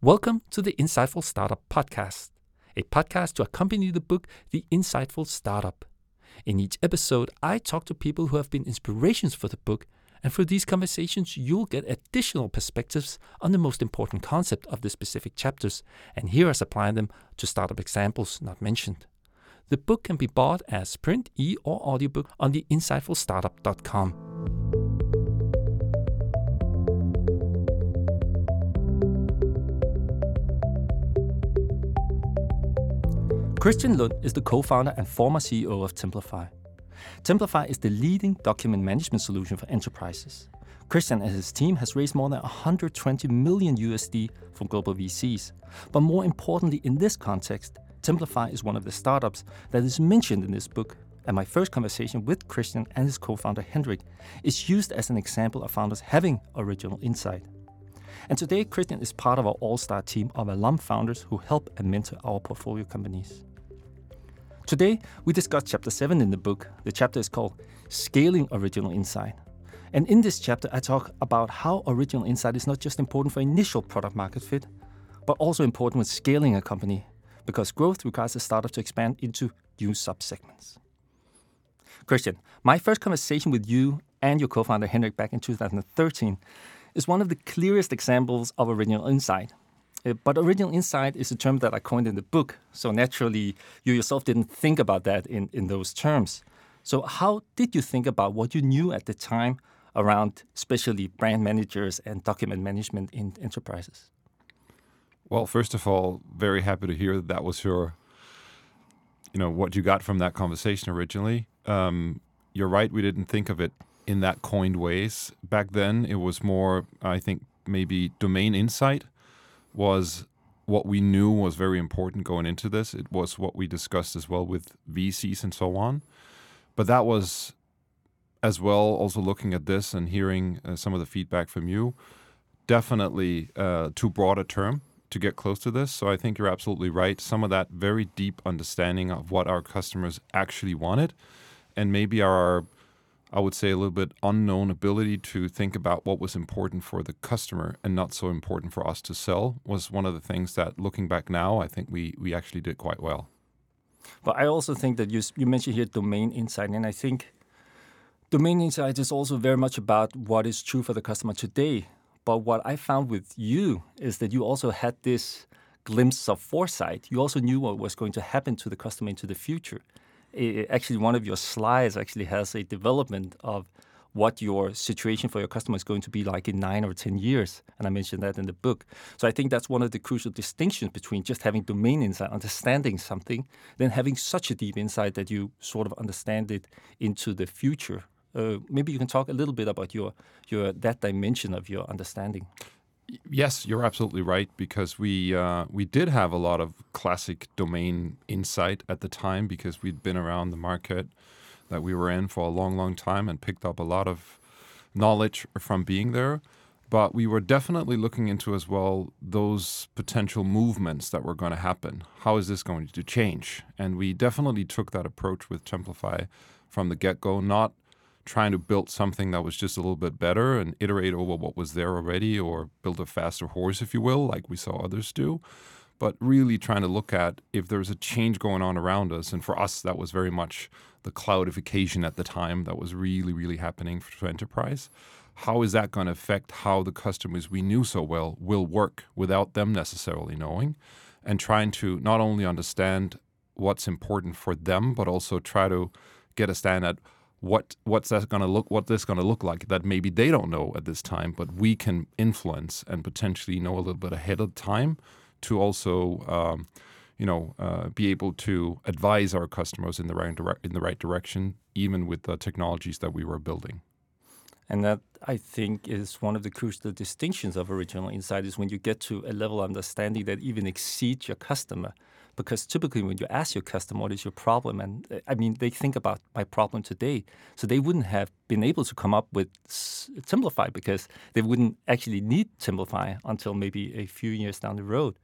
Welcome to the Insightful Startup Podcast, a podcast to accompany the book The Insightful Startup. In each episode, I talk to people who have been inspirations for the book, and through these conversations, you'll get additional perspectives on the most important concept of the specific chapters, and hear us apply them to startup examples not mentioned. The book can be bought as print, e, or audiobook on the insightfulstartup.com. Christian Lund is the co-founder and former CEO of Templafy. Templafy is the leading document management solution for enterprises. Christian and his team has raised more than 120 million USD from global VCs. But more importantly, in this context, Templafy is one of the startups that is mentioned in this book. And my first conversation with Christian and his co-founder Hendrik is used as an example of founders having original insight. And today, Christian is part of our all-star team of alum founders who help and mentor our portfolio companies. Today, we discuss chapter 7 in the book. The chapter is called Scaling Original Insight. And in this chapter, I talk about how original insight is not just important for initial product market fit, but also important when scaling a company, because growth requires a startup to expand into new subsegments. Christian, my first conversation with you and your co founder Henrik back in 2013 is one of the clearest examples of original insight. Uh, but original insight is a term that I coined in the book. So naturally, you yourself didn't think about that in, in those terms. So, how did you think about what you knew at the time around, especially brand managers and document management in enterprises? Well, first of all, very happy to hear that that was your, you know, what you got from that conversation originally. Um, you're right, we didn't think of it in that coined ways. Back then, it was more, I think, maybe domain insight was what we knew was very important going into this. It was what we discussed as well with VCs and so on. But that was as well also looking at this and hearing uh, some of the feedback from you definitely uh, too broad a term to get close to this so i think you're absolutely right some of that very deep understanding of what our customers actually wanted and maybe our I would say, a little bit unknown ability to think about what was important for the customer and not so important for us to sell was one of the things that, looking back now, I think we we actually did quite well. But I also think that you you mentioned here domain insight, and I think domain insight is also very much about what is true for the customer today. But what I found with you is that you also had this glimpse of foresight. You also knew what was going to happen to the customer into the future actually one of your slides actually has a development of what your situation for your customer is going to be like in nine or 10 years. And I mentioned that in the book. So I think that's one of the crucial distinctions between just having domain insight, understanding something, then having such a deep insight that you sort of understand it into the future. Uh, maybe you can talk a little bit about your, your that dimension of your understanding. Yes, you're absolutely right because we uh, we did have a lot of classic domain insight at the time because we'd been around the market that we were in for a long, long time and picked up a lot of knowledge from being there. But we were definitely looking into as well those potential movements that were going to happen. How is this going to change? And we definitely took that approach with Templafy from the get go, not trying to build something that was just a little bit better and iterate over what was there already or build a faster horse, if you will, like we saw others do. But really trying to look at if there's a change going on around us. And for us, that was very much the cloudification at the time that was really, really happening for enterprise. How is that going to affect how the customers we knew so well will work without them necessarily knowing? And trying to not only understand what's important for them, but also try to get a stand at what what's that going to look what this going to look like that maybe they don't know at this time but we can influence and potentially know a little bit ahead of time to also um, you know uh, be able to advise our customers in the right dire- in the right direction even with the technologies that we were building. And that I think is one of the crucial distinctions of original insight is when you get to a level of understanding that even exceeds your customer because typically when you ask your customer what is your problem and uh, i mean they think about my problem today so they wouldn't have been able to come up with Templafy because they wouldn't actually need Templafy until maybe a few years down the road.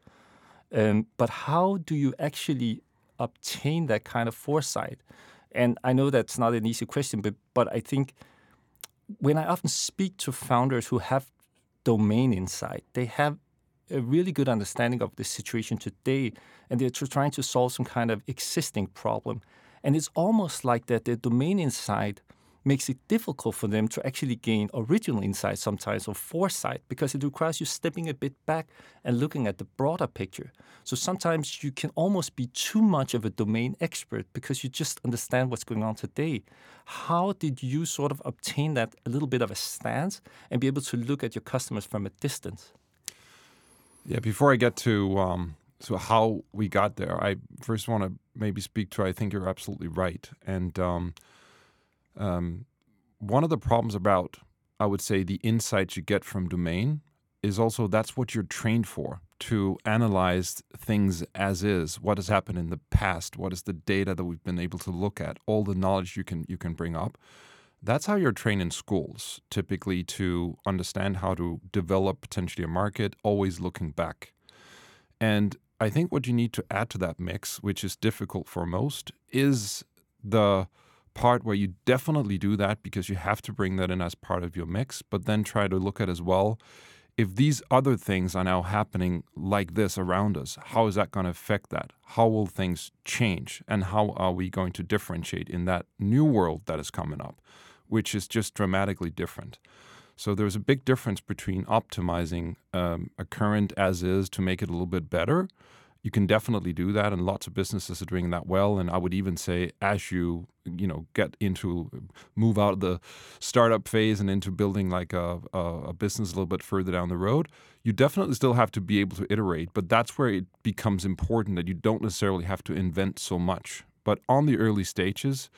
Um, but how do you actually obtain that kind of foresight? And i know that's not an easy question but but i think when i often speak to founders who have domain insight they have a really good understanding of the situation today, and they're trying to solve some kind of existing problem. And it's almost like that the domain insight makes it difficult for them to actually gain original insight sometimes or foresight because it requires you stepping a bit back and looking at the broader picture. So sometimes you can almost be too much of a domain expert because you just understand what's going on today. How did you sort of obtain that a little bit of a stance and be able to look at your customers from a distance? Yeah, before I get to um, so how we got there, I first want to maybe speak to. I think you're absolutely right, and um, um, one of the problems about I would say the insights you get from domain is also that's what you're trained for to analyze things as is what has happened in the past what is the data that we've been able to look at all the knowledge you can you can bring up that's how you're trained in schools typically to understand how to develop potentially a market always looking back and i think what you need to add to that mix which is difficult for most is the part where you definitely do that because you have to bring that in as part of your mix, but then try to look at as well if these other things are now happening like this around us, how is that going to affect that? How will things change? And how are we going to differentiate in that new world that is coming up, which is just dramatically different? So there's a big difference between optimizing um, a current as is to make it a little bit better. You can definitely do that and lots of businesses are doing that well. And i would even say as you you know get into move out of the startup phase and into building like a, a, a, business a little bit further down the road you definitely still have to be able to iterate. But that's where it becomes important that you don't necessarily have to invent so much. But on the early stages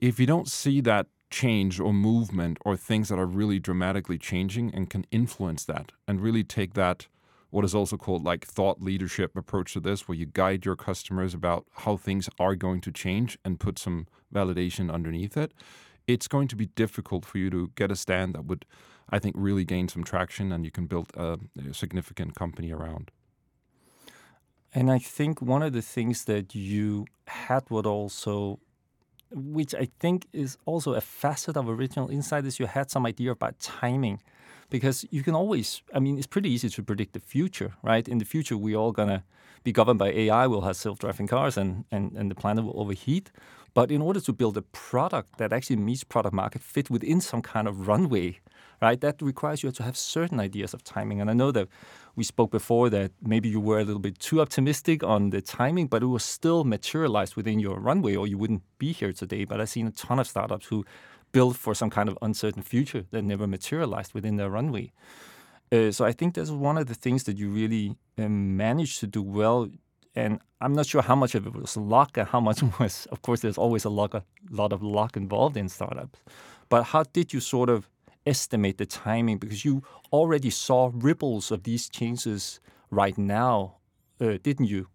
if you don't see that change or movement or things that are really dramatically changing and can influence that and really take that what is also called like thought leadership approach to this, where you guide your customers about how things are going to change and put some validation underneath it. It's going to be difficult for you to get a stand that would, I think, really gain some traction and you can build a, a significant company around. And I think one of the things that you had would also, which I think is also a facet of original insight, is you had some idea about timing. Because you can always i mean it's pretty easy to predict the future right? In the future we're all going to be governed by ai we'll have self-driving cars and, and, and the planet will overheat. But in order to build a product that actually meets product market fit within some kind of runway right that requires you to have certain ideas of timing and i know that we spoke before that maybe you were a little bit too optimistic on the timing but it was still materialized within your runway or you wouldn't be here today but i've seen a ton of startups who built for some kind of uncertain future that never materialized within their runway. Uh, so I think that's one of the things that you really um, managed to do well. And I'm not sure how much of it was luck and how much was, of course, there's always a lot, a lot of luck involved in startups. But how did you sort of estimate the timing? Because you already saw ripples of these changes right now, uh, didn't you?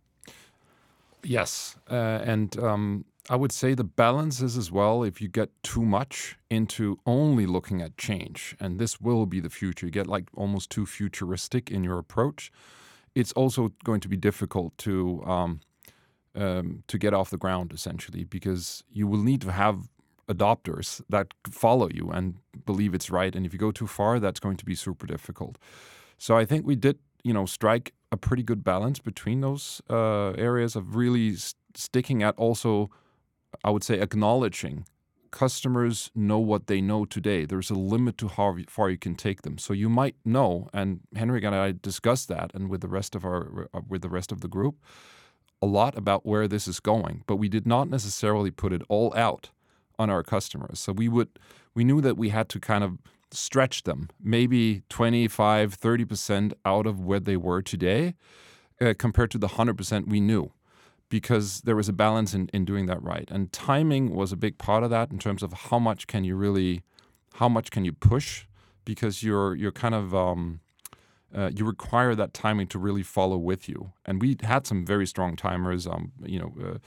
Yes. Uh, and um, I would say the balance is as well if you get too much into only looking at change, and this will be the future, you get like almost too futuristic in your approach. It's also going to be difficult to um, um, to get off the ground essentially because you will need to have adopters that follow you and believe it's right. And if you go too far, that's going to be super difficult. So I think we did, you know, strike a pretty good balance between those uh, areas of really st- sticking at also I would say acknowledging customers know what they know today. There's a limit to how far you can take them. So you might know, and Henrik and I discussed that, and with the rest of our uh, with the rest of the group, a lot about where this is going. But we did not necessarily put it all out on our customers. So we would we knew that we had to kind of stretch them, maybe 25, 30% out of where they were today, uh, compared to the 100% we knew because there was a balance in, in doing that right. And timing was a big part of that in terms of how much can you really, how much can you push, because you're you're kind of um, uh, you require that timing to really follow with you. And we had some very strong timers. Um, you know, uh,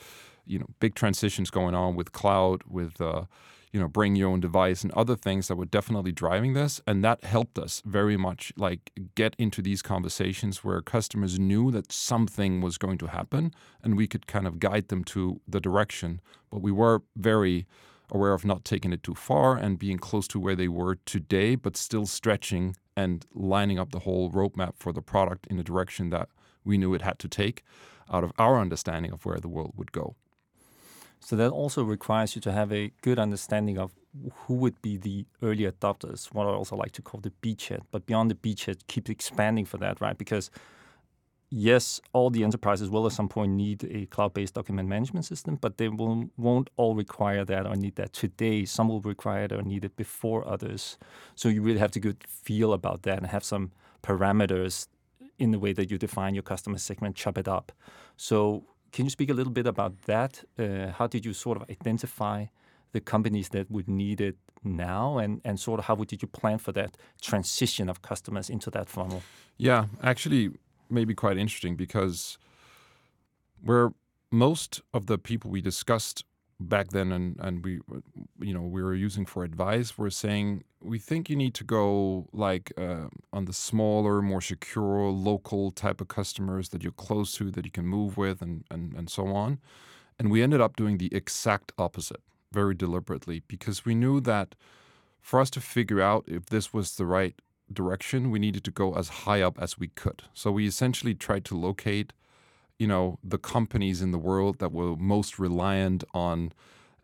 you know, big transitions going on with cloud, with uh, you know, bring your own device and other things that were definitely driving this. And that helped us very much like get into these conversations where customers knew that something was going to happen and we could kind of guide them to the direction. But we were very aware of not taking it too far and being close to where they were today, but still stretching and lining up the whole roadmap for the product in a direction that we knew it had to take out of our understanding of where the world would go. So that also requires you to have a good understanding of who would be the early adopters, what I also like to call the beachhead. But beyond the beachhead, keep expanding for that, right? Because yes, all the enterprises will at some point need a cloud-based document management system, but they will, won't all require that or need that today. Some will require it or need it before others. So you really have to get feel about that and have some parameters in the way that you define your customer segment, chop it up. So can you speak a little bit about that? Uh, how did you sort of identify the companies that would need it now, and and sort of how did you plan for that transition of customers into that funnel? Yeah, actually, maybe quite interesting because where most of the people we discussed back then and, and we you know we were using for advice were saying we think you need to go like uh, on the smaller more secure local type of customers that you're close to that you can move with and, and, and so on. And we ended up doing the exact opposite very deliberately because we knew that for us to figure out if this was the right direction we needed to go as high up as we could. So we essentially tried to locate you know the companies in the world that were most reliant on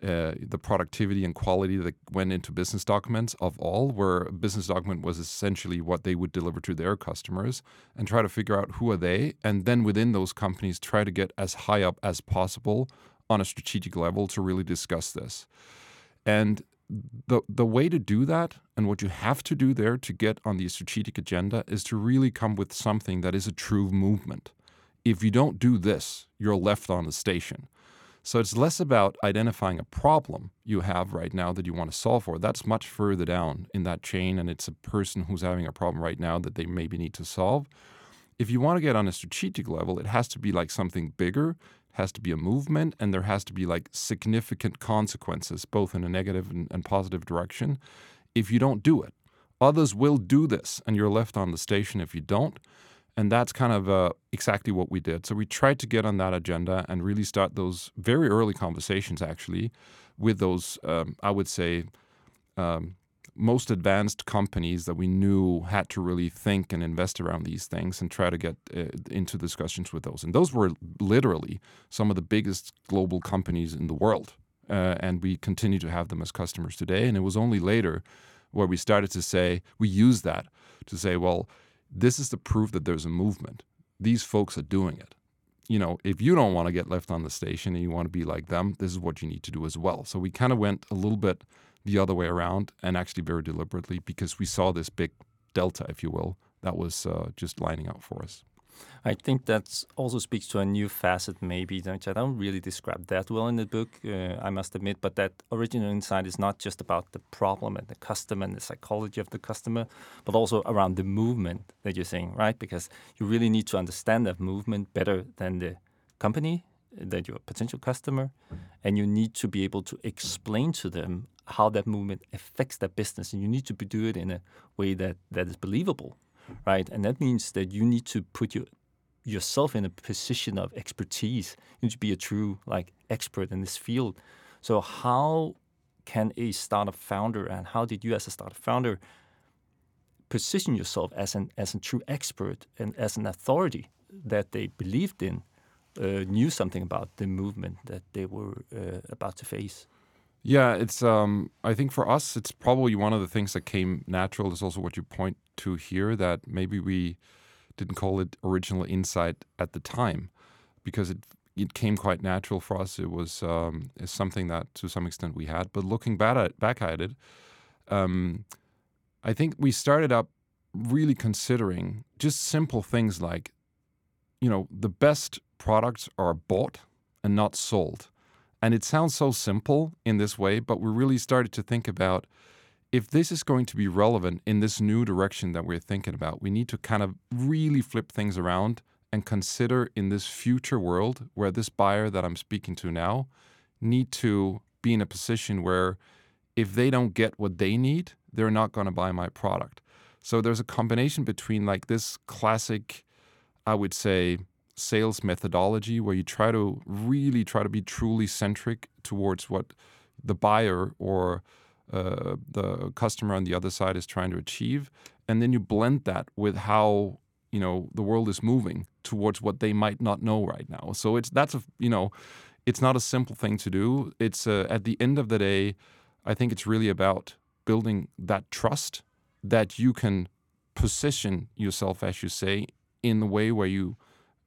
uh, the productivity and quality that went into business documents of all, where a business document was essentially what they would deliver to their customers, and try to figure out who are they, and then within those companies try to get as high up as possible on a strategic level to really discuss this. And the the way to do that and what you have to do there to get on the strategic agenda is to really come with something that is a true movement if you don't do this, you're left on the station. So it's less about identifying a problem you have right now that you want to solve for. That's much further down in that chain, and it's a person who's having a problem right now that they maybe need to solve. If you want to get on a strategic level, it has to be like something bigger, has to be a movement, and there has to be like significant consequences, both in a negative and, and positive direction, if you don't do it. Others will do this, and you're left on the station if you don't. And that's kind of uh, exactly what we did. So we tried to get on that agenda and really start those very early conversations, actually, with those, um, I would say, um, most advanced companies that we knew had to really think and invest around these things and try to get uh, into discussions with those. And those were literally some of the biggest global companies in the world. Uh, and we continue to have them as customers today. And it was only later where we started to say, we use that to say, well, this is the proof that there's a movement. These folks are doing it. You know, if you don't want to get left on the station and you want to be like them, this is what you need to do as well. So we kind of went a little bit the other way around and actually very deliberately because we saw this big delta, if you will, that was uh, just lining up for us. I think that also speaks to a new facet, maybe, which I don't really describe that well in the book, uh, I must admit. But that original insight is not just about the problem and the customer and the psychology of the customer, but also around the movement that you're saying, right? Because you really need to understand that movement better than the company, than your potential customer, and you need to be able to explain to them how that movement affects their business, and you need to do it in a way that that is believable right? And that means that you need to put your yourself in a position of expertise. You need to be a true like expert in this field. So how can a startup founder and how did you as a startup founder position yourself as an as a true expert and as an authority that they believed in, uh, knew something about the movement that they were uh, about to face? Yeah, it's. Um, I think for us, it's probably one of the things that came natural. Is also what you point to here that maybe we didn't call it original insight at the time because it it came quite natural for us. It was um, something that to some extent we had. But looking back at back at it, um, I think we started up really considering just simple things like, you know, the best products are bought and not sold and it sounds so simple in this way, but we really started to think about if this is going to be relevant in this new direction that we're thinking about, we need to kind of really flip things around and consider in this future world where this buyer that I'm speaking to now need to be in a position where if they don't get what they need, they're not going to buy my product. So there's a combination between like this classic, I would say, sales methodology where you try to really try to be truly centric towards what the buyer or uh, the customer on the other side is trying to achieve, and then you blend that with how you know the world is moving towards what they might not know right now. So it's that's a you know it's not a simple thing to do. It's uh, at the end of the day, I think it's really about building that trust that you can position yourself, as you say, in the way where you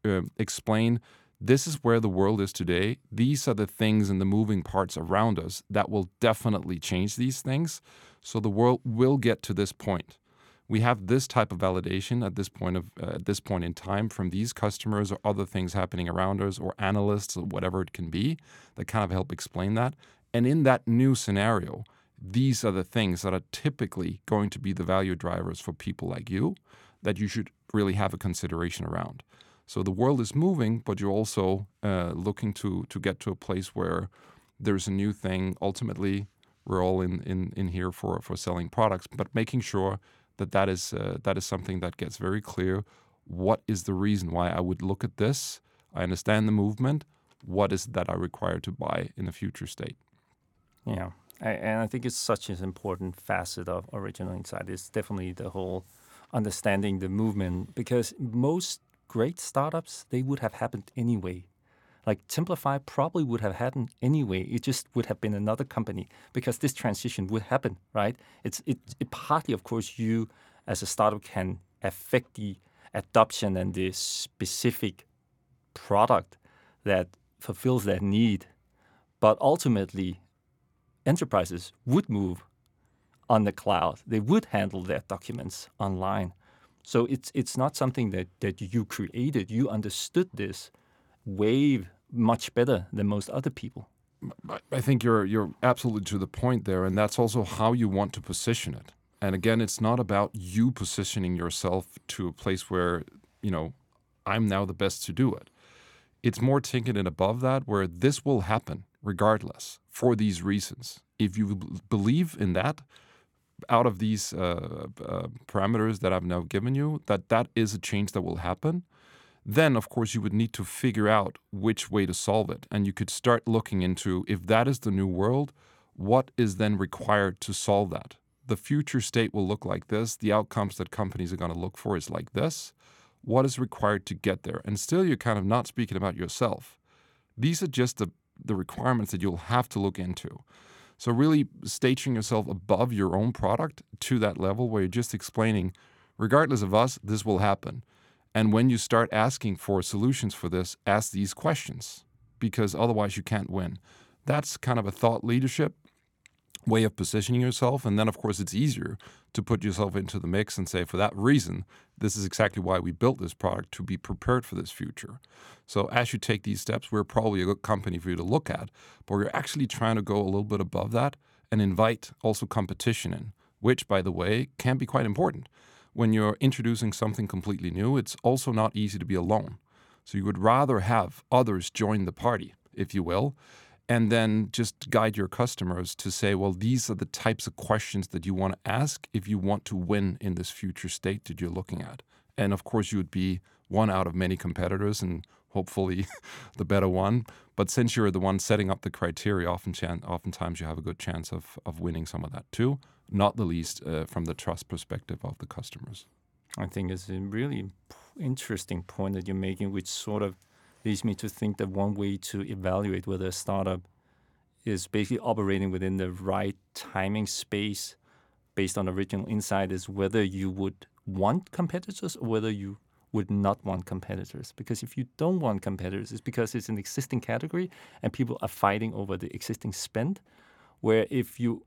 uh, explain this is where the world is today. These are the things and the moving parts around us that will definitely change these things. So the world will get to this point. We have this type of validation at this point of uh, at this point in time from these customers or other things happening around us or analysts or whatever it can be that kind of help explain that. And in that new scenario, these are the things that are typically going to be the value drivers for people like you that you should really have a consideration around. So the world is moving, but you're also uh, looking to to get to a place where there's a new thing. Ultimately, we're all in, in, in here for, for selling products, but making sure that that is uh, that is something that gets very clear. What is the reason why I would look at this? I understand the movement. What is that I require to buy in a future state? Yeah, I, and I think it's such an important facet of original insight. It's definitely the whole understanding the movement because most great startups they would have happened anyway. Like Templafy probably would have happened anyway. It just would have been another company because this transition would happen, right? It's it, it partly, of course, you as a startup can affect the adoption and the specific product that fulfills that need. But ultimately, enterprises would move on the cloud. They would handle their documents online. So it's it's not something that, that you created. You understood this wave much better than most other people. I think you're you're absolutely to the point there, and that's also how you want to position it. And again, it's not about you positioning yourself to a place where you know I'm now the best to do it. It's more taking it above that, where this will happen regardless for these reasons. If you believe in that, out of these uh, uh, parameters that I've now given you, that that is a change that will happen, then of course you would need to figure out which way to solve it. And you could start looking into if that is the new world, what is then required to solve that? The future state will look like this. The outcomes that companies are going to look for is like this. What is required to get there? And still, you're kind of not speaking about yourself. These are just the, the requirements that you'll have to look into. So, really stating yourself above your own product to that level where you're just explaining, regardless of us, this will happen. And when you start asking for solutions for this, ask these questions because otherwise you can't win. That's kind of a thought leadership way of positioning yourself. And then, of course, it's easier to put yourself into the mix and say, for that reason, this is exactly why we built this product to be prepared for this future. So, as you take these steps, we're probably a good company for you to look at, but we're actually trying to go a little bit above that and invite also competition in, which, by the way, can be quite important. When you're introducing something completely new, it's also not easy to be alone. So, you would rather have others join the party, if you will and then just guide your customers to say, well, these are the types of questions that you want to ask if you want to win in this future state that you're looking at. And of course, you would be one out of many competitors and hopefully the better one. But since you're the one setting up the criteria, often oftentimes you have a good chance of, of winning some of that too, not the least uh, from the trust perspective of the customers. I think it's a really interesting point that you're making, which sort of leads me to think that one way to evaluate whether a startup is basically operating within the right timing space based on original insight is whether you would want competitors or whether you would not want competitors. Because if you don't want competitors, it's because it's an existing category and people are fighting over the existing spend. Where if you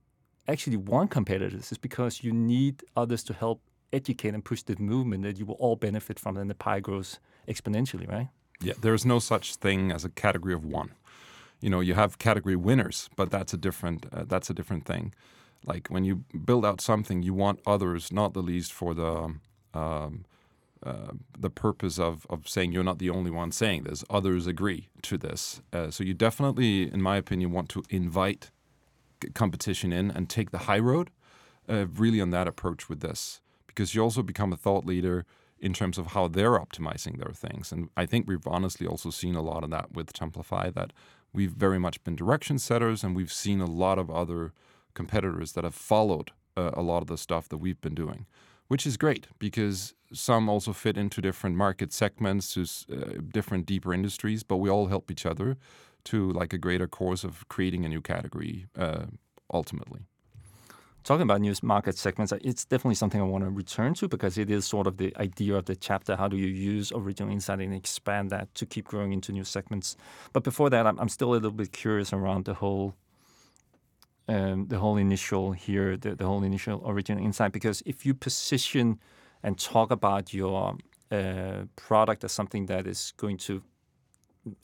actually want competitors, it's because you need others to help educate and push the movement that you will all benefit from and the pie grows exponentially, right? Yeah, there's no such thing as a category of one. You know, you have category winners, but that's a different uh, that's a different thing. Like when you build out something, you want others, not the least for the um, uh, the purpose of, of saying you're not the only one saying this. Others agree to this. Uh, so you definitely, in my opinion, want to invite competition in and take the high road, uh, really on that approach with this, because you also become a thought leader in terms of how they're optimizing their things. And I think we've honestly also seen a lot of that with Templafy, that we've very much been direction setters and we've seen a lot of other competitors that have followed uh, a lot of the stuff that we've been doing, which is great because some also fit into different market segments, to uh, different deeper industries, but we all help each other to like a greater course of creating a new category uh, ultimately. Talking about new market segments, it's definitely something I want to return to because it is sort of the idea of the chapter. How do you use original insight and expand that to keep growing into new segments? But before that, I'm, I'm still a little bit curious around the whole um, the whole initial here, the, the whole initial original insight, because if you position and talk about your uh, product as something that is going to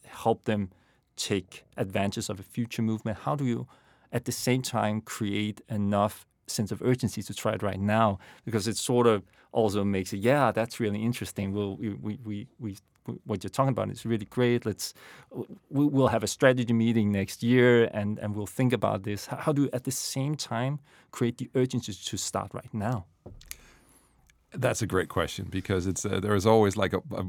help them take advantage of a future movement, how do you at the same time create enough sense of urgency to try it right now because it sort of also makes it yeah that's really interesting. We'll, we, we, we, we what you're talking about is really great. Let's we'll have a strategy meeting next year and and we'll think about this. How do you at the same time create the urgency to start right now? That's a great question because it's uh, there is always like a, a,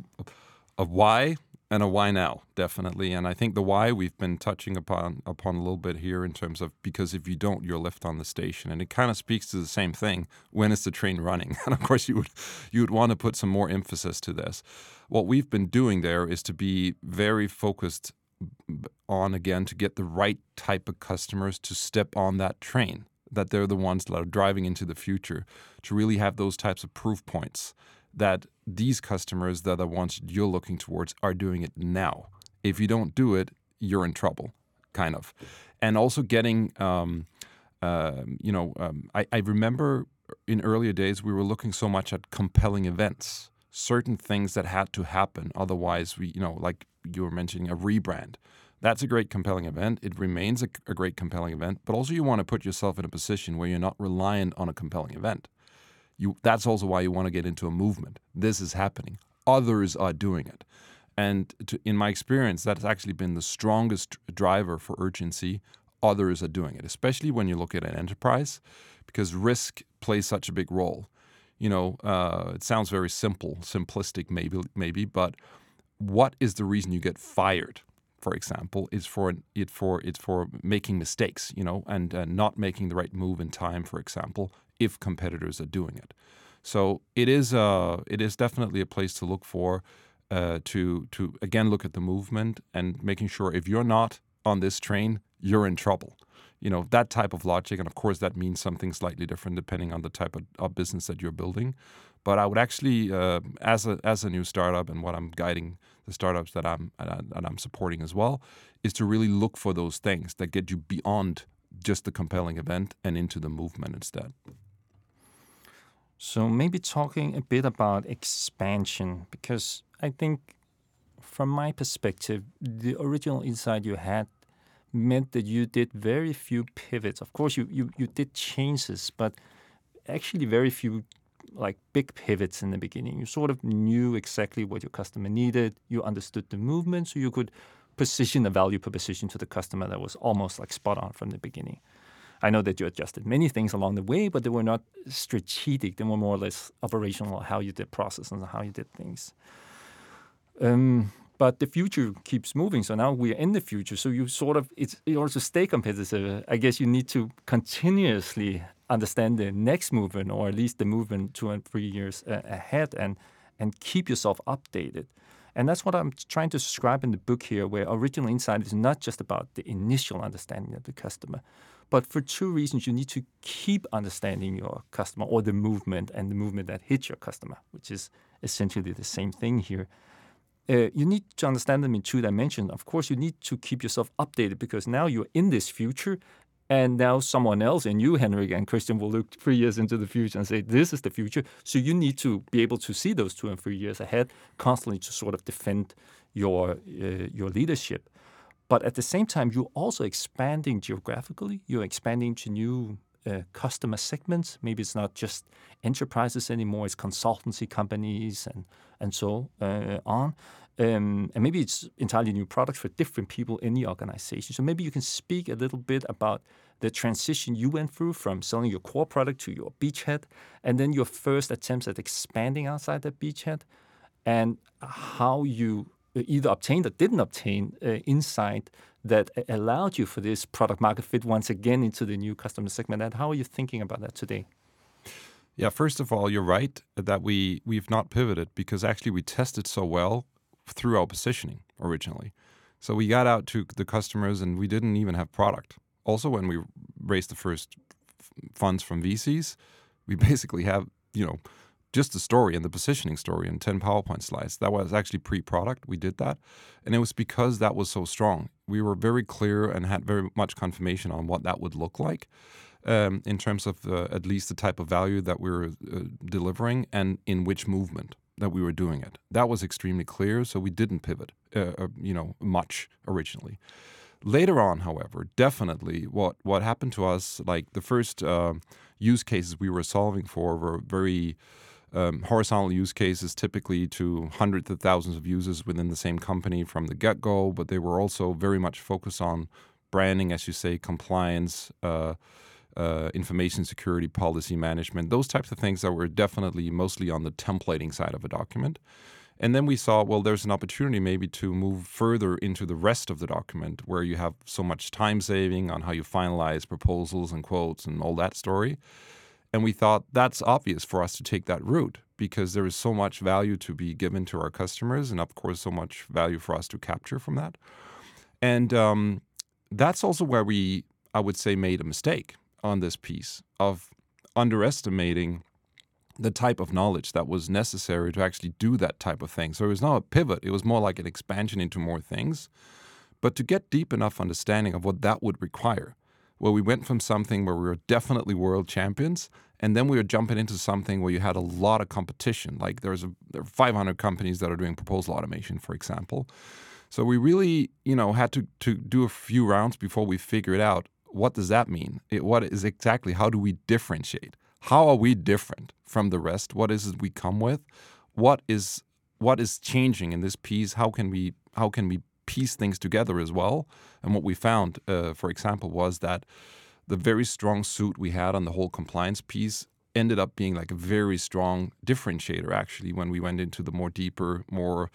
a why and a why now definitely. And i think the why we've been touching upon upon a little bit here in terms of because if you don't you're left on the station. And it kind of speaks to the same thing when is the train running? And of course you would you would want to put some more emphasis to this. What we've been doing there is to be very focused on again to get the right type of customers to step on that train that they're the ones that are driving into the future to really have those types of proof points that these customers that are the ones you're looking towards are doing it now. If you don't do it, you're in trouble, kind of. And also getting, um, uh, you know, um, I, I remember in earlier days we were looking so much at compelling events, certain things that had to happen. Otherwise, we, you know, like you were mentioning, a rebrand. That's a great compelling event. It remains a, a great compelling event, but also you want to put yourself in a position where you're not reliant on a compelling event. You, that's also why you want to get into a movement. This is happening. Others are doing it. And to, in my experience, that's actually been the strongest driver for urgency. Others are doing it, especially when you look at an enterprise, because risk plays such a big role. You know, uh, it sounds very simple, simplistic, maybe, maybe, but what is the reason you get fired? For example, is for it for it's for making mistakes, you know, and uh, not making the right move in time. For example, if competitors are doing it. So it is uh, it is definitely a place to look for uh, to to again look at the movement and making sure if you're not on this train, you're in trouble. You know that type of logic, and of course that means something slightly different depending on the type of, of business that you're building. But I would actually, uh, as a as a new startup, and what I'm guiding the startups that I'm that I'm supporting as well, is to really look for those things that get you beyond just the compelling event and into the movement instead. So maybe talking a bit about expansion, because I think from my perspective, the original insight you had meant that you did very few pivots. Of course, you, you, you did changes, but actually very few like big pivots in the beginning. You sort of knew exactly what your customer needed. You understood the movement, so you could position a value proposition to the customer that was almost like spot on from the beginning. I know that you adjusted many things along the way, but they were not strategic. They were more or less operational, how you did process and how you did things. Um, but the future keeps moving. So now we are in the future. So you sort of, in order to stay competitive, I guess you need to continuously understand the next movement, or at least the movement two and three years uh, ahead, and and keep yourself updated. And that's what I'm trying to describe in the book here, where original insight is not just about the initial understanding of the customer, but for two reasons, you need to keep understanding your customer or the movement and the movement that hits your customer, which is essentially the same thing here. Uh, you need to understand them in two dimensions. Of course, you need to keep yourself updated because now you're in this future, and now someone else, and you, Henrik and Christian, will look three years into the future and say, This is the future. So you need to be able to see those two and three years ahead constantly to sort of defend your, uh, your leadership. But at the same time, you're also expanding geographically. You're expanding to new uh, customer segments. Maybe it's not just enterprises anymore; it's consultancy companies and and so uh, on. Um, and maybe it's entirely new products for different people in the organization. So maybe you can speak a little bit about the transition you went through from selling your core product to your beachhead, and then your first attempts at expanding outside that beachhead, and how you either obtained or didn't obtain uh, insight that allowed you for this product market fit once again into the new customer segment. And how are you thinking about that today? Yeah, first of all, you're right that we we've not pivoted because actually we tested so well through our positioning originally. So we got out to the customers and we didn't even have product. Also, when we raised the first funds from VCs, we basically have you know just the story and the positioning story and 10 PowerPoint slides. That was actually pre product. We did that. And it was because that was so strong. We were very clear and had very much confirmation on what that would look like um, in terms of uh, at least the type of value that we were uh, delivering and in which movement that we were doing it. That was extremely clear. So we didn't pivot, uh, uh you know, much originally. Later on, however, definitely what, what happened to us, like the first uh, use cases we were solving for were very um, horizontal use cases, typically to hundreds of thousands of users within the same company from the get go, but they were also very much focused on branding, as you say, compliance. Uh, uh, information security policy management, those types of things that were definitely mostly on the templating side of a document. And then we saw, well, there's an opportunity maybe to move further into the rest of the document where you have so much time saving on how you finalize proposals and quotes and all that story. And we thought that's obvious for us to take that route because there is so much value to be given to our customers, and of course, so much value for us to capture from that. And um, that's also where we, I would say, made a mistake on this piece of underestimating the type of knowledge that was necessary to actually do that type of thing. So it was not a pivot, it was more like an expansion into more things. But to get deep enough understanding of what that would require, where we went from something where we were definitely world champions, and then we were jumping into something where you had a lot of competition. Like there's a, there are 500 companies that are doing proposal automation, for example. So we really, you know, had to to do a few rounds before we figured out what does that mean. It, what is exactly how do we differentiate? How are we different from the rest? What is it we come with? What is what is changing in this piece? How can we how can we piece things together as well. And what we found, uh, for example, was that the very strong suit we had on the whole compliance piece ended up being like a very strong differentiator actually when we went into the more deeper, more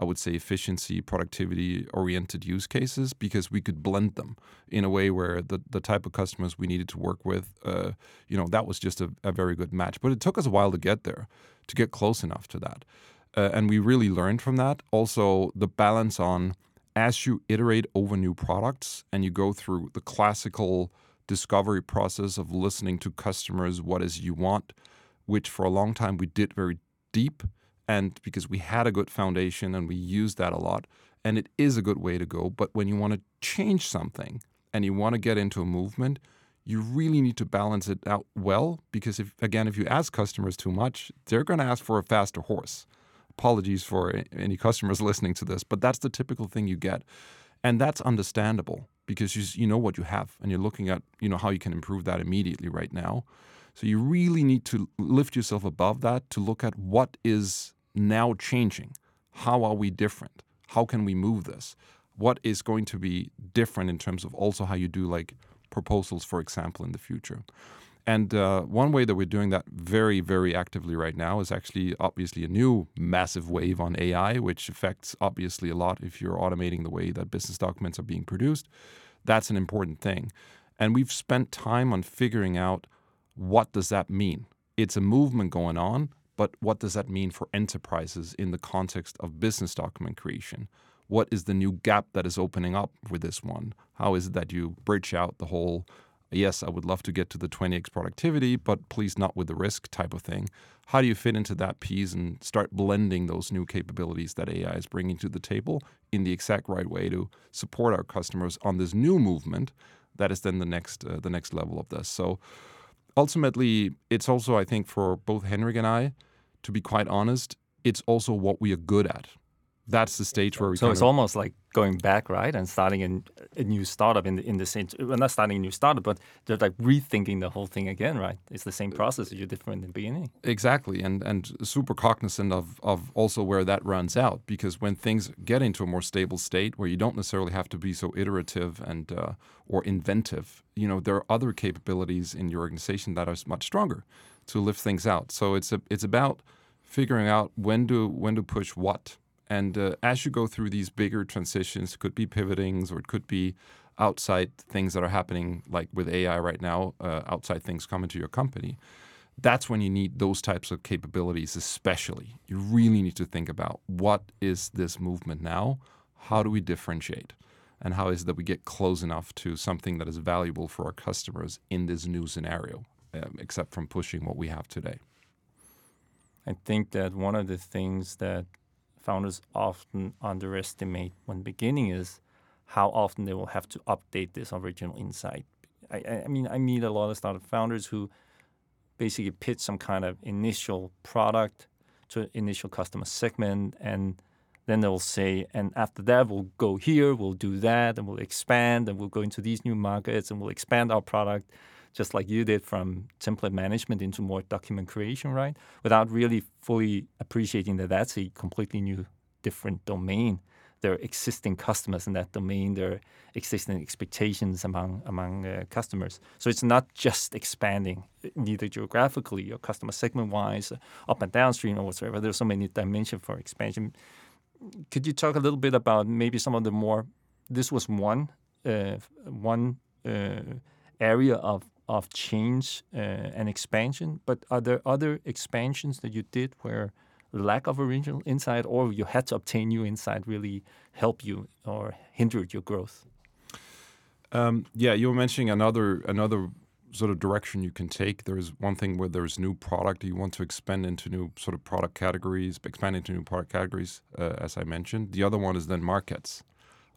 I would say efficiency, productivity oriented use cases because we could blend them in a way where the, the type of customers we needed to work with, uh, you know, that was just a, a, very good match. But it took us a while to get there, to get close enough to that. Uh, and we really learned from that. Also, the balance on as you iterate over new products and you go through the classical discovery process of listening to customers, what is you want, which for a long time we did very deep and because we had a good foundation and we used that a lot and it is a good way to go. But when you want to change something and you want to get into a movement you really need to balance it out well because if again if you ask customers too much they're going to ask for a faster horse apologies for any customers listening to this, but that's the typical thing you get. And that's understandable because you, you know what you have and you're looking at you know how you can improve that immediately right now. So you really need to lift yourself above that to look at what is now changing. How are we different? How can we move this? What is going to be different in terms of also how you do like proposals, for example, in the future? And uh, one way that we're doing that very, very actively right now is actually obviously a new massive wave on AI, which affects obviously a lot if you're automating the way that business documents are being produced. That's an important thing. And we've spent time on figuring out what does that mean? It's a movement going on, but what does that mean for enterprises in the context of business document creation? What is the new gap that is opening up with this one? How is it that you bridge out the whole yes, I would love to get to the 20x productivity, but please not with the risk type of thing. How do you fit into that piece and start blending those new capabilities that AI is bringing to the table in the exact right way to support our customers on this new movement that is then the next uh, the next level of this. So ultimately, it's also I think for both Henrik and I, to be quite honest, it's also what we are good at that's the stage where we. So it's of, almost like going back, right, and starting a, a new startup in the in the same. Well, not starting a new startup, but they're like rethinking the whole thing again, right? It's the same process. As You're different in the beginning. Exactly, and and super cognizant of of also where that runs out because when things get into a more stable state where you don't necessarily have to be so iterative and uh, or inventive, you know, there are other capabilities in your organization that are much stronger to lift things out. So it's a it's about figuring out when to when to push what and uh, as you go through these bigger transitions, it could be pivotings or it could be outside things that are happening, like with AI right now, uh, outside things coming to your company. that's when you need those types of capabilities, especially. You really need to think about what is this movement now? How do we differentiate? And how is it that we get close enough to something that is valuable for our customers in this new scenario, um, except from pushing what we have today? I think that one of the things that founders often underestimate when beginning is how often they will have to update this original insight. I, I mean, I meet a lot of startup founders who basically pitch some kind of initial product to initial customer segment and then they'll say and after that we'll go here we'll do that and we'll expand and we'll go into these new markets and we'll expand our product just like you did from template management into more document creation right without really fully appreciating that that's a completely new different domain their existing customers in that domain, their existing expectations among among uh, customers. So it's not just expanding, neither geographically or customer segment wise, uh, up and downstream or whatsoever. There's so many dimensions for expansion. Could you talk a little bit about maybe some of the more? This was one uh, one uh, area of of change uh, and expansion, but are there other expansions that you did where lack of original insight or you had to obtain new insight really help you or hindered your growth? Um, yeah, you were mentioning another another sort of direction you can take. There's one thing where there's new product you want to expand into new sort of product categories, expand into new product categories, uh, as I mentioned. The other one is then markets,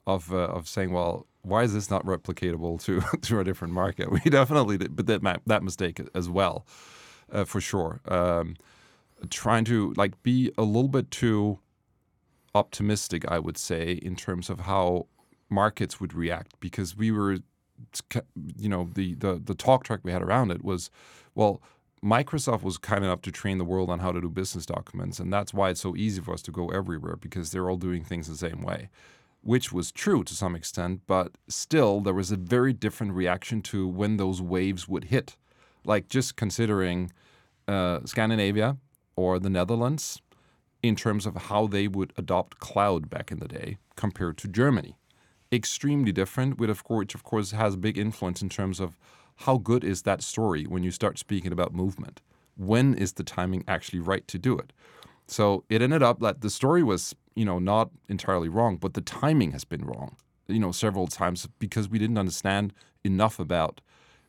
of uh, of saying, well, why is this not replicatable to to a different market? We definitely did, but that that mistake as well, uh, for sure. Um, trying to like be a little bit too optimistic, I would say, in terms of how markets would react because we were, you know, the the the talk track we had around it was, well, Microsoft was kind enough to train the world on how to do business documents, and that's why it's so easy for us to go everywhere because they're all doing things the same way, which was true to some extent, but still there was a very different reaction to when those waves would hit, like just considering uh, Scandinavia or the Netherlands in terms of how they would adopt cloud back in the day compared to Germany. Extremely different, which of course, of course has big influence in terms of how good is that story when you start speaking about movement. When is the timing actually right to do it? So it ended up that the story was, you know, not entirely wrong, but the timing has been wrong, you know, several times because we didn't understand enough about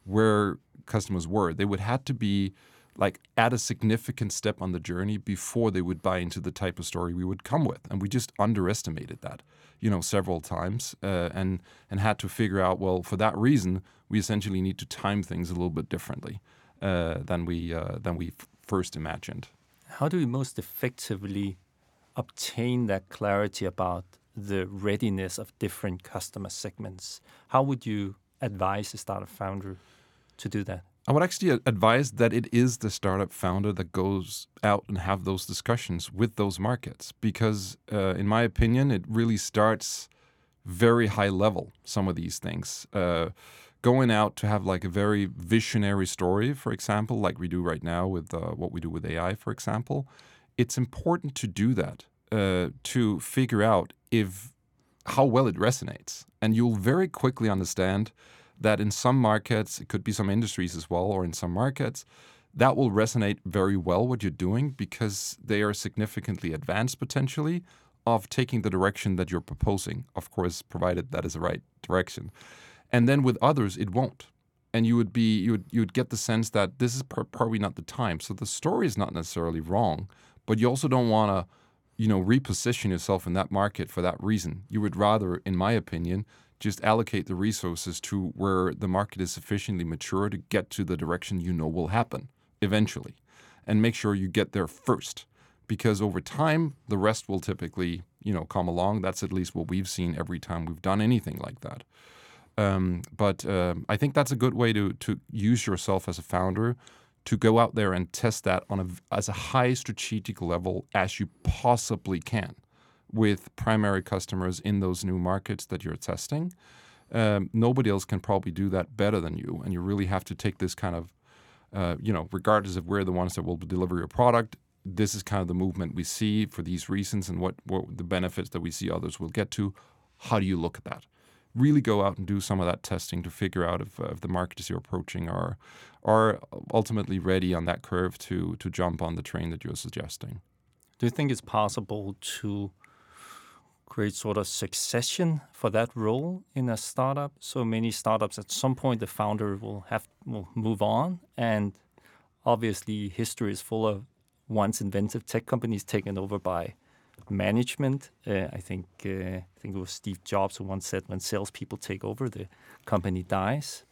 where customers were. They would have to be like at a significant step on the journey before they would buy into the type of story we would come with and we just underestimated that you know several times uh, and and had to figure out well for that reason we essentially need to time things a little bit differently uh, than we uh, than we first imagined how do we most effectively obtain that clarity about the readiness of different customer segments how would you advise a startup founder to do that I would actually advise that it is the startup founder that goes out and have those discussions with those markets because, uh, in my opinion, it really starts very high level. Some of these things, uh, going out to have like a very visionary story, for example, like we do right now with uh, what we do with AI, for example. It's important to do that uh, to figure out if how well it resonates, and you'll very quickly understand that in some markets, it could be some industries as well, or in some markets, that will resonate very well what you're doing because they are significantly advanced potentially of taking the direction that you're proposing, of course, provided that is the right direction. And then with others, it won't. And you would be you would you would get the sense that this is probably not the time. So the story is not necessarily wrong, but you also don't want to, you know, reposition yourself in that market for that reason. You would rather, in my opinion, just allocate the resources to where the market is sufficiently mature to get to the direction you know will happen eventually. And make sure you get there first. Because over time, the rest will typically, you know, come along. That's at least what we've seen every time we've done anything like that. Um, but uh, I think that's a good way to to use yourself as a founder to go out there and test that on a as a high strategic level as you possibly can with primary customers in those new markets that you're testing. Um, nobody else can probably do that better than you, and you really have to take this kind of, uh, you know, regardless of where the ones that will deliver your product. This is kind of the movement we see for these reasons, and what, what the benefits that we see others will get to. How do you look at that? really go out and do some of that testing to figure out if, uh, if the markets you're approaching are are ultimately ready on that curve to to jump on the train that you're suggesting. Do you think it's possible to create sort of succession for that role in a startup? So many startups at some point the founder will have will move on and obviously history is full of once inventive tech companies taken over by management. Uh, I think uh, I think it was Steve Jobs who once said, "When salespeople take over, the company dies."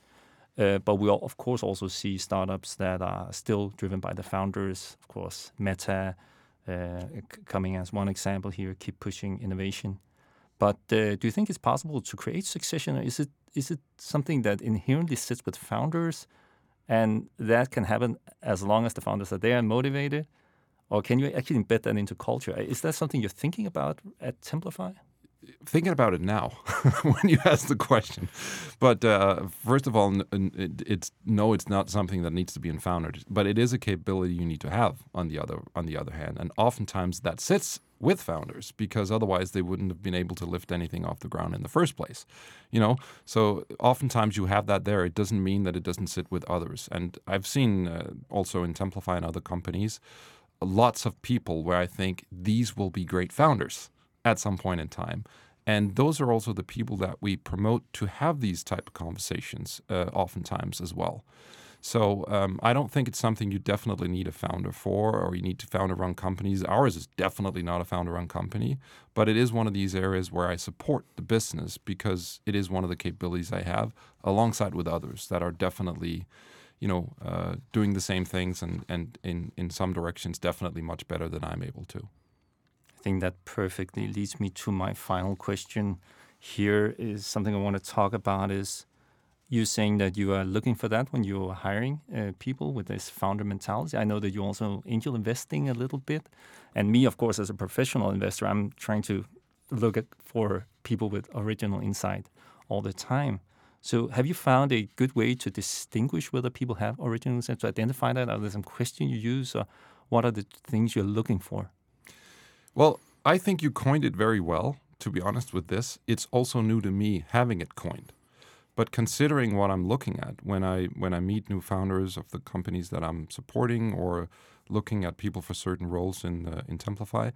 Uh, but we of course also see startups that are still driven by the founders. Of course, Meta uh, coming as one example here, keep pushing innovation. But uh, do you think it's possible to create succession, is it is it something that inherently sits with founders, and that can happen as long as the founders are there and motivated? Or can you actually embed that into culture? Is that something you're thinking about at Templafy? Thinking about it now when you ask the question. But uh, first of all, it's no, it's not something that needs to be in founders, but it is a capability you need to have on the other on the other hand, and oftentimes that sits with founders because otherwise they wouldn't have been able to lift anything off the ground in the first place you know? So oftentimes you have that there. It doesn't mean that it doesn't sit with others. And i've seen uh, also in Templafy and other companies lots of people where I think these will be great founders at some point in time. And those are also the people that we promote to have these type of conversations uh, oftentimes as well. So um, I don't think it's something you definitely need a founder for, or you need to founder-run companies. Ours is definitely not a founder-run company, but it is one of these areas where I support the business because it is one of the capabilities I have, alongside with others that are definitely you know, uh, doing the same things and, and in, in some directions definitely much better than I'm able to. I think that perfectly leads me to my final question. Here is something I want to talk about is you saying that you are looking for that when you're hiring uh, people with this founder mentality. I know that you're also angel investing a little bit, and me, of course, as a professional investor, I'm trying to look at for people with original insight all the time. So, have you found a good way to distinguish whether people have original insight to identify that? Are there some questions you use, or what are the things you're looking for? Well, I think you coined it very well. To be honest with this, it's also new to me having it coined. But considering what I'm looking at when I when I meet new founders of the companies that I'm supporting, or looking at people for certain roles in uh, in Templafy,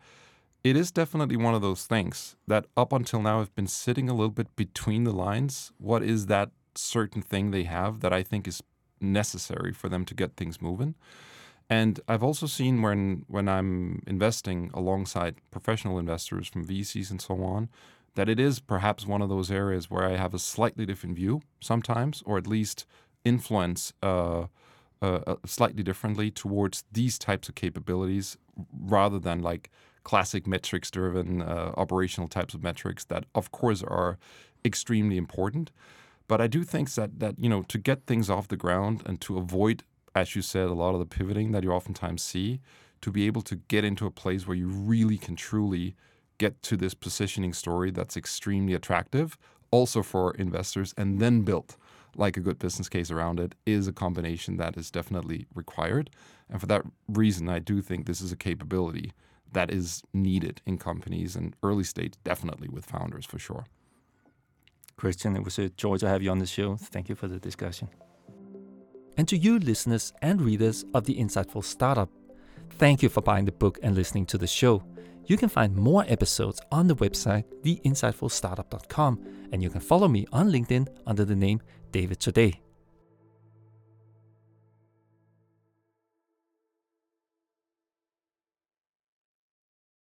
it is definitely one of those things that up until now have been sitting a little bit between the lines. What is that certain thing they have that I think is necessary for them to get things moving? And I've also seen when when I'm investing alongside professional investors from VCs and so on, that it is perhaps one of those areas where I have a slightly different view sometimes, or at least influence uh, uh, uh slightly differently towards these types of capabilities, rather than like classic metrics driven uh, operational types of metrics that of course are extremely important. But i do think that that you know to get things off the ground and to avoid as you said a lot of the pivoting that you oftentimes see to be able to get into a place where you really can truly get to this positioning story that's extremely attractive also for investors and then built like a good business case around it is a combination that is definitely required and for that reason i do think this is a capability that is needed in companies and early stage, definitely with founders for sure. Christian, it was a joy to have you on the show. Thank you for the discussion. And to you, listeners and readers of The Insightful Startup, thank you for buying the book and listening to the show. You can find more episodes on the website, theinsightfulstartup.com, and you can follow me on LinkedIn under the name David Today.